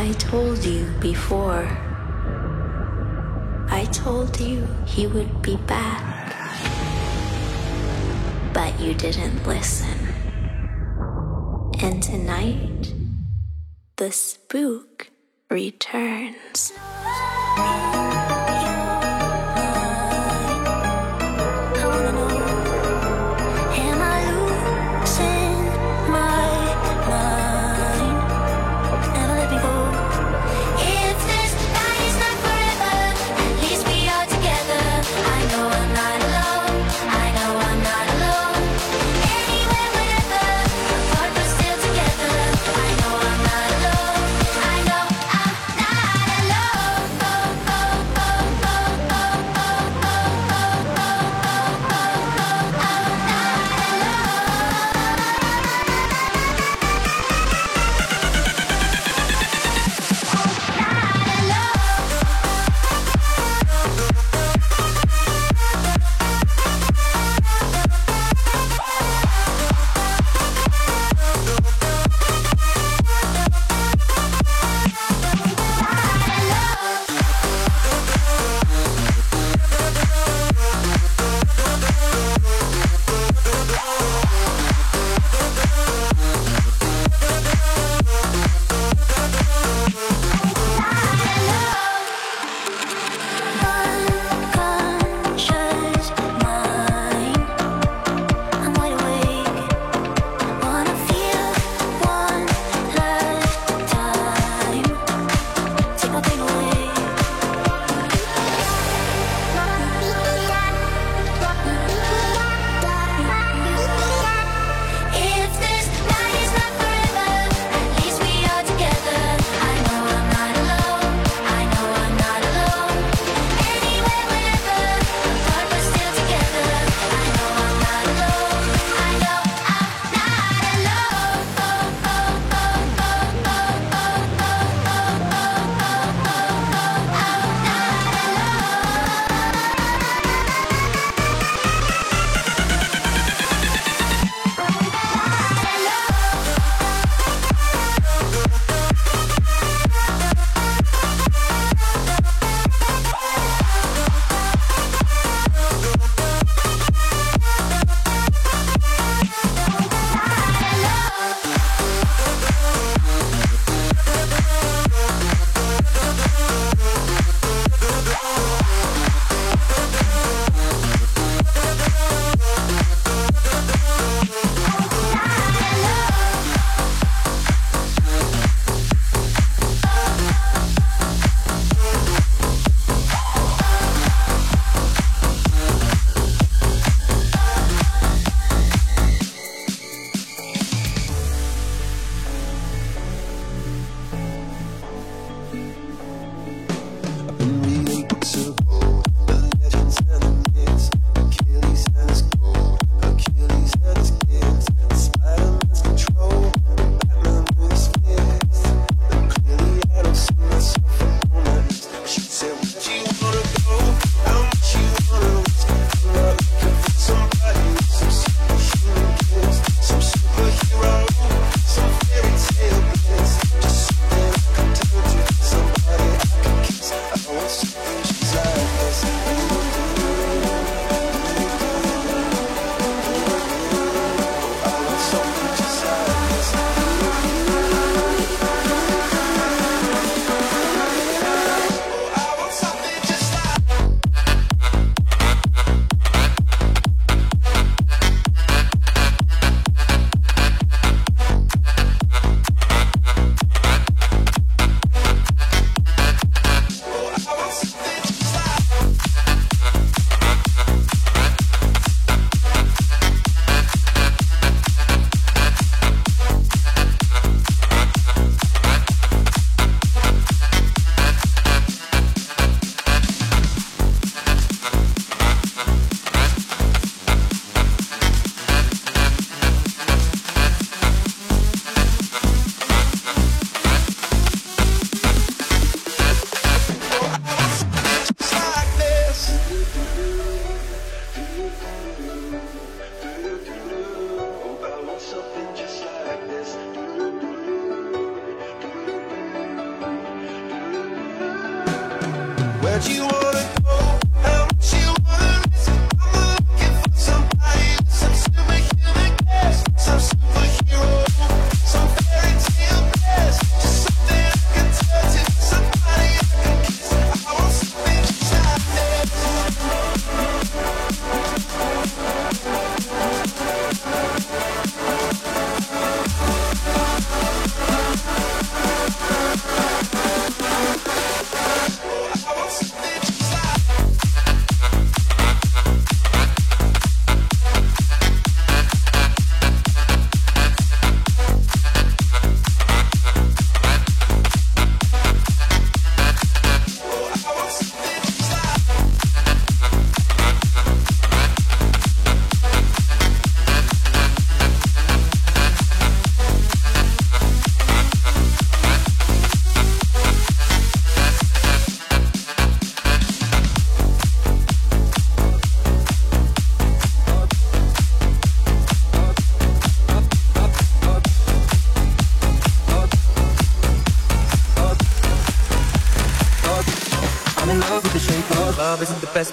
I told you before. I told you he would be back. But you didn't listen. And tonight, the spook returns.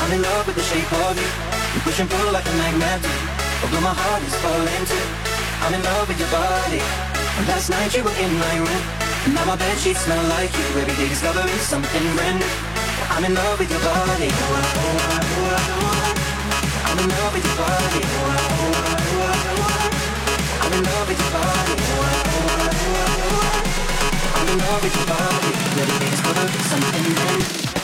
I'm in love with the shape of you. You push and pull like a magnet. Although my heart is falling too. I'm in love with your body. And last night you were in my room. And now my bed sheets smell like you. Every day discovering something brand new. I'm in love with your body. Oh, oh, oh, I'm in love with your body. I'm in love with your body. I'm in love with your body. Every day discovering something brand new.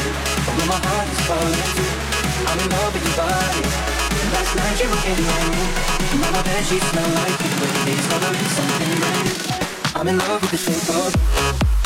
My heart is falling. I'm in love with your body. Last night you were in my room. My bed sheets smell like you. Every day's coloring something. I'm in love with the shape of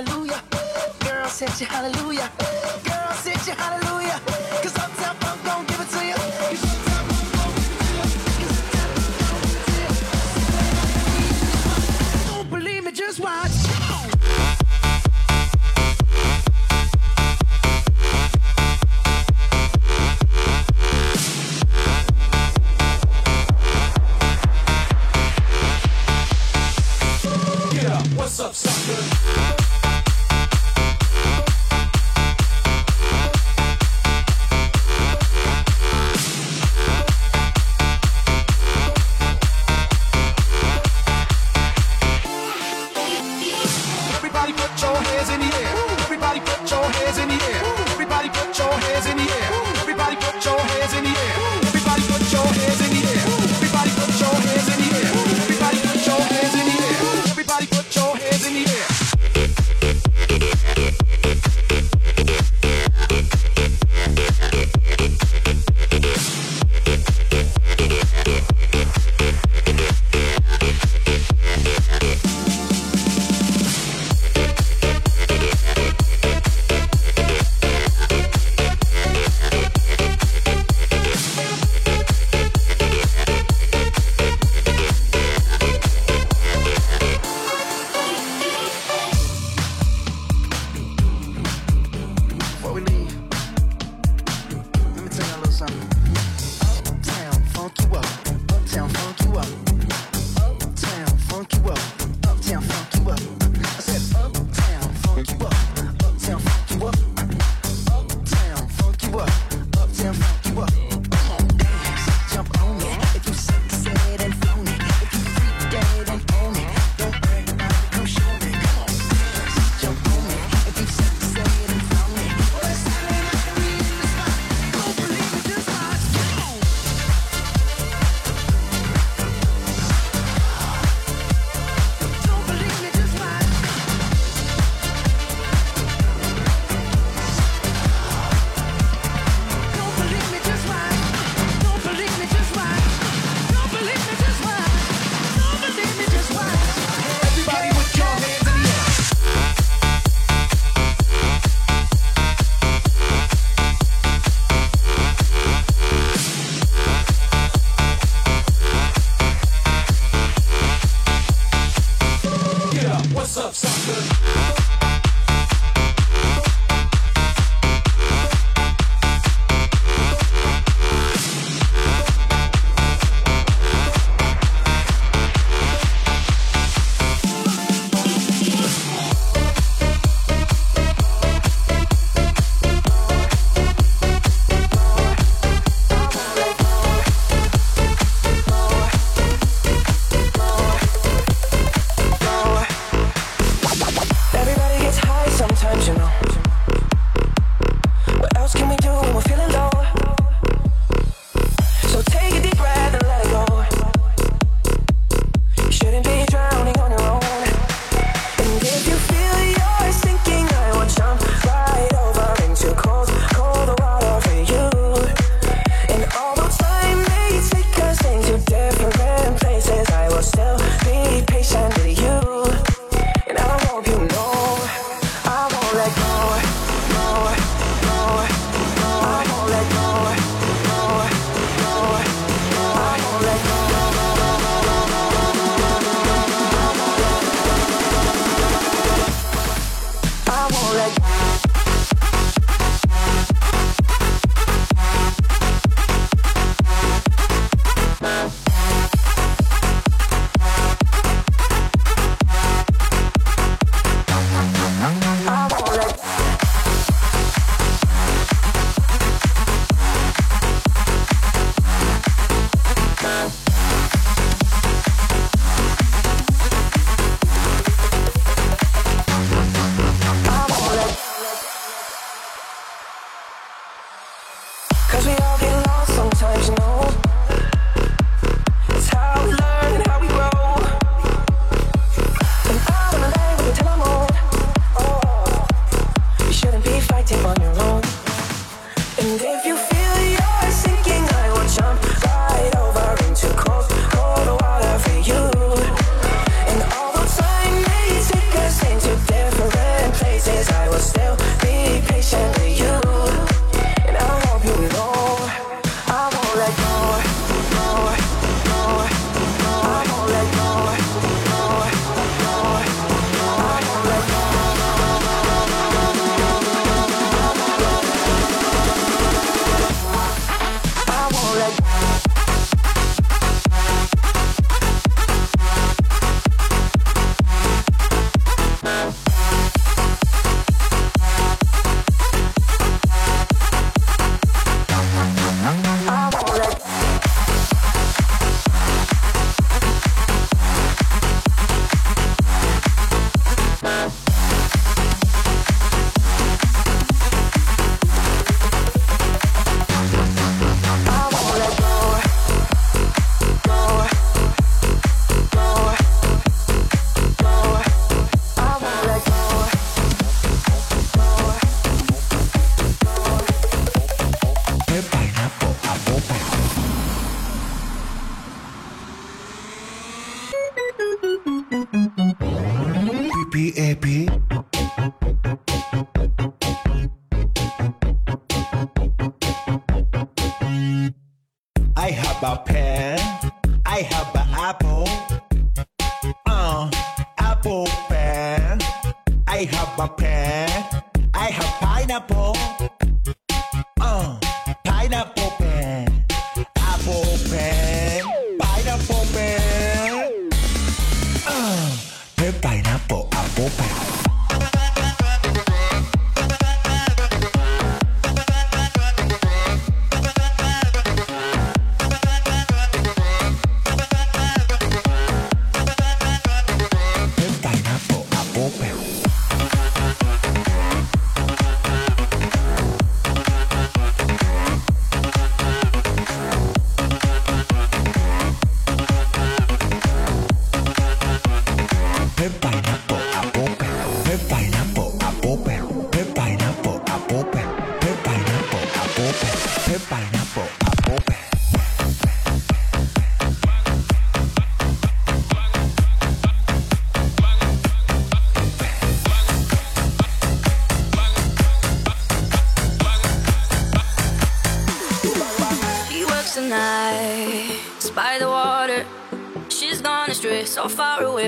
hallelujah. Girl, set you hallelujah. Girl, set you hallelujah.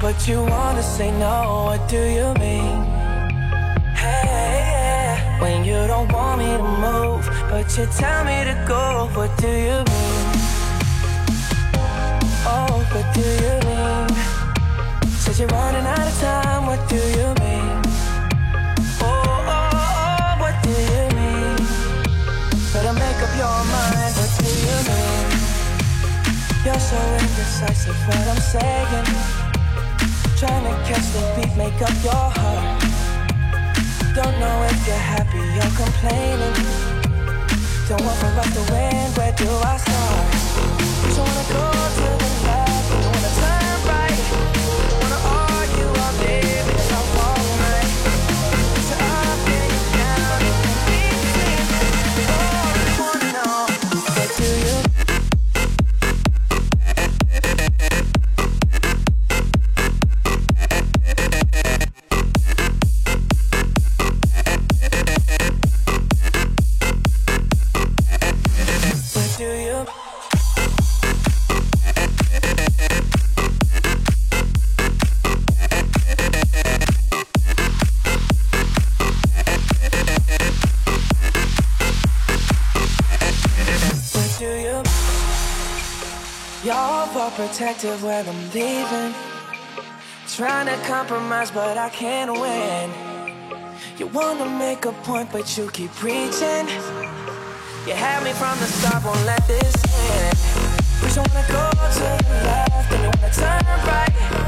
but you wanna say no. What do you mean? Hey, when you don't want me to move, but you tell me to go. What do you mean? Oh, what do you mean? Said you're running out of time. What do you mean? Oh, oh, oh, what do you mean? Better make up your mind, what do you mean? You're so indecisive, what I'm saying Trying to catch the beat, make up your heart Don't know if you're happy or complaining Don't want for us to win, where do I start? Just wanna go overprotective when I'm leaving. Trying to compromise but I can't win. You wanna make a point but you keep preaching. You had me from the start, won't let this end. But you wanna go to the left and you wanna turn right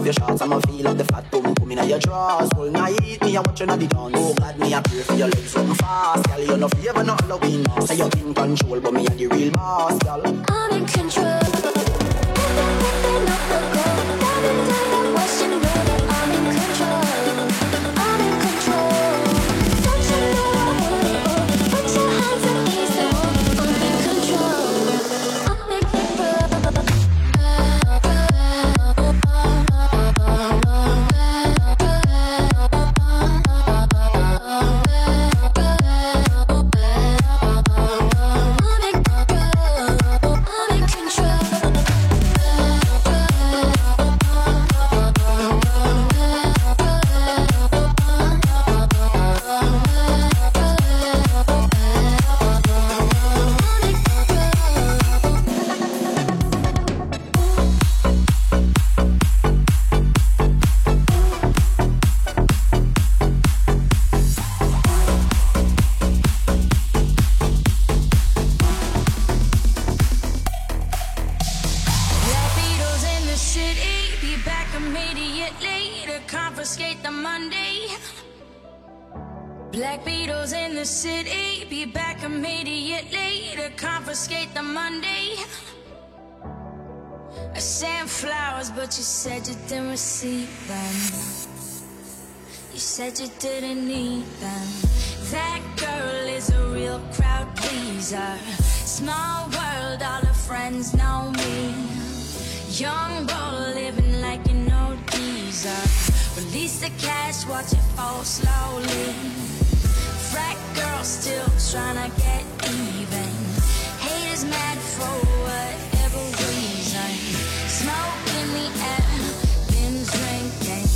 off your shorts I'ma feel up the fat boom Come in your drawers All night me a watching at the dance Oh God me a pray for your legs something fast Girl you no favor no Halloween you're in control But me a the real boss girl I'm in control up the know me. Young bro living like an old geezer. Release the cash, watch it fall slowly. Frat girl still trying to get even. Haters mad for whatever reason. Smoke in the air, been drinking.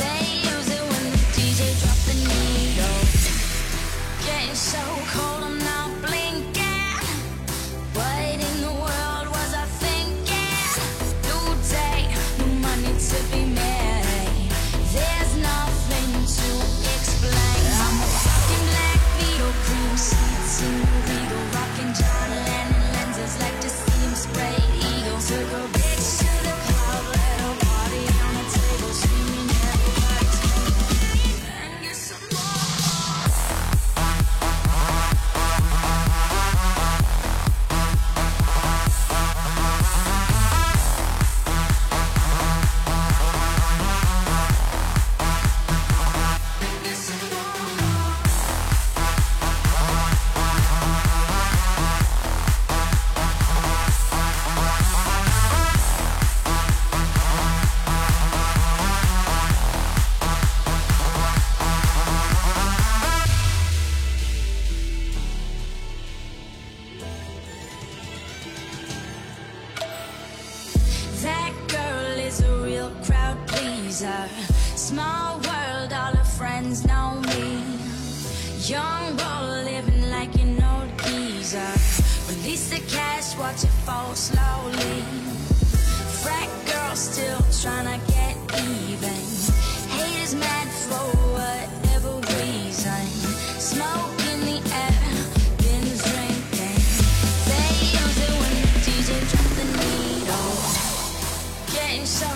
They use it when the DJ drop the needle. Getting so cold. inside.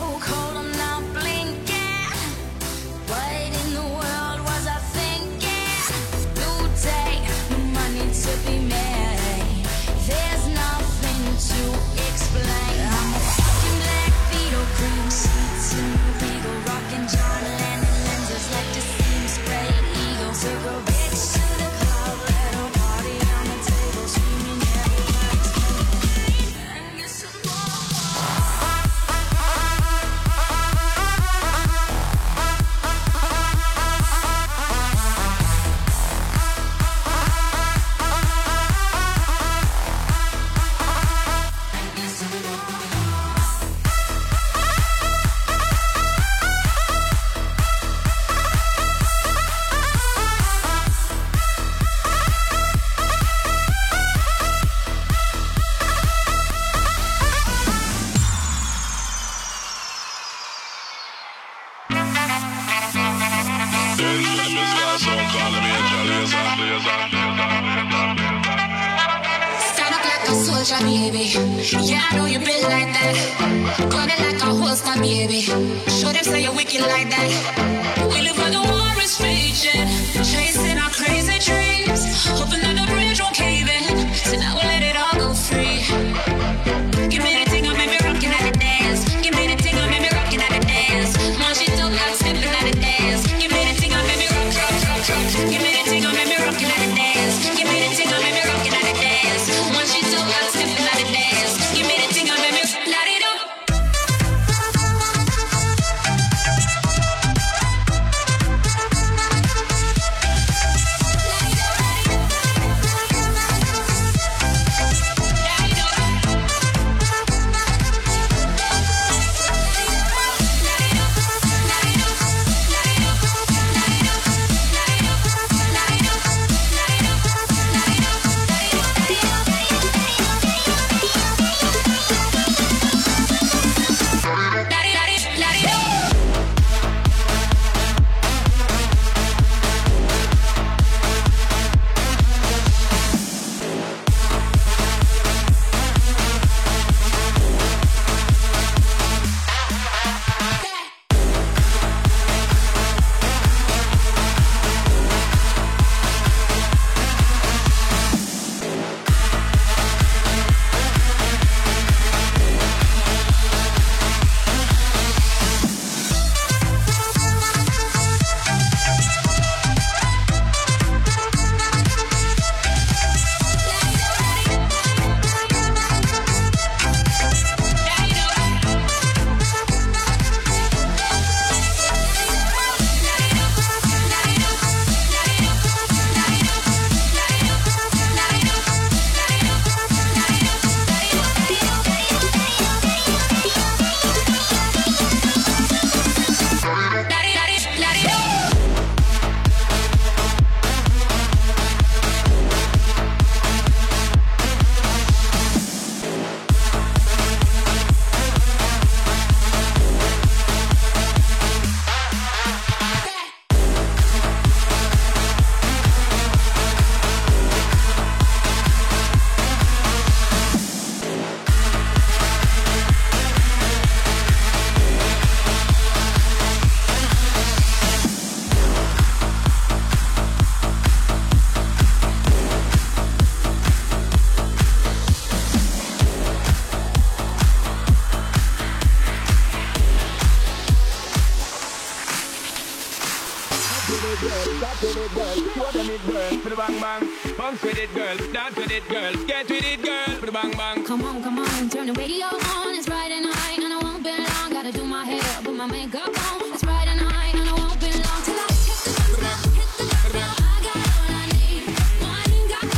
it, girl. Show them it, girl. The bang bang. Bounce with it, girl. Dance with it, girl. Get with it, girl. The bang bang. Come on, come on. Turn the radio on. It's Friday night and I won't be long. Gotta do my hair, put my makeup on. It's Friday night and won't be long till I hit the club, hit the club. I got all I need. Got got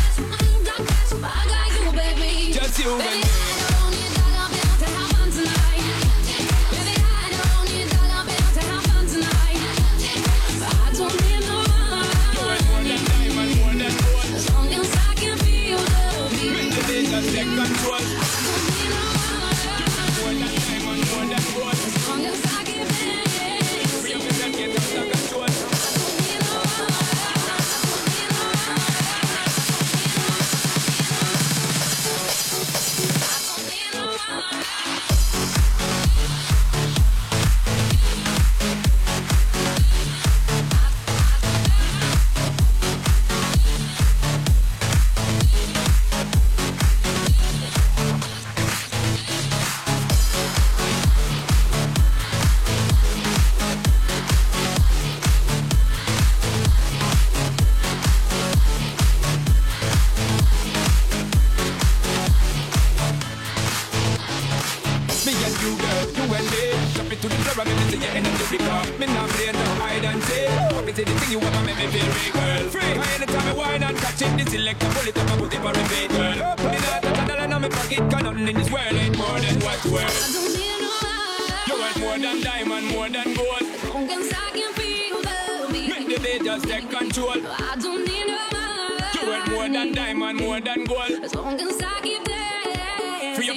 I got you, baby. Just you baby.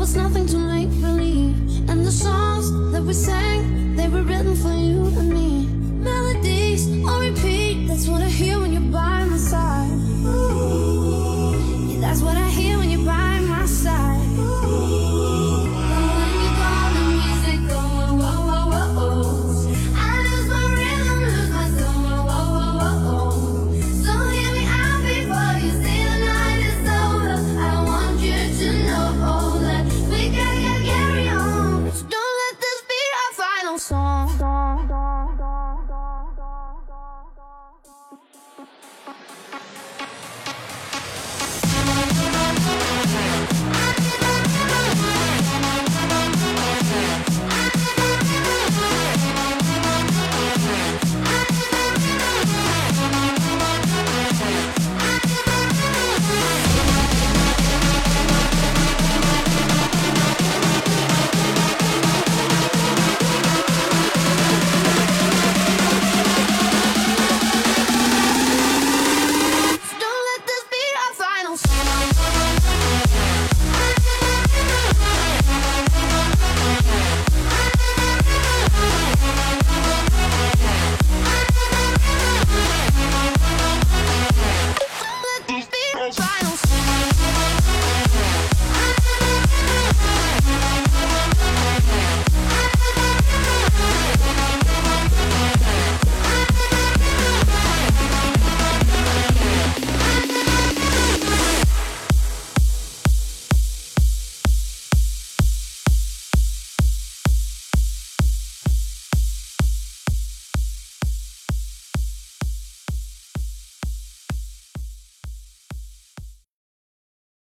was nothing.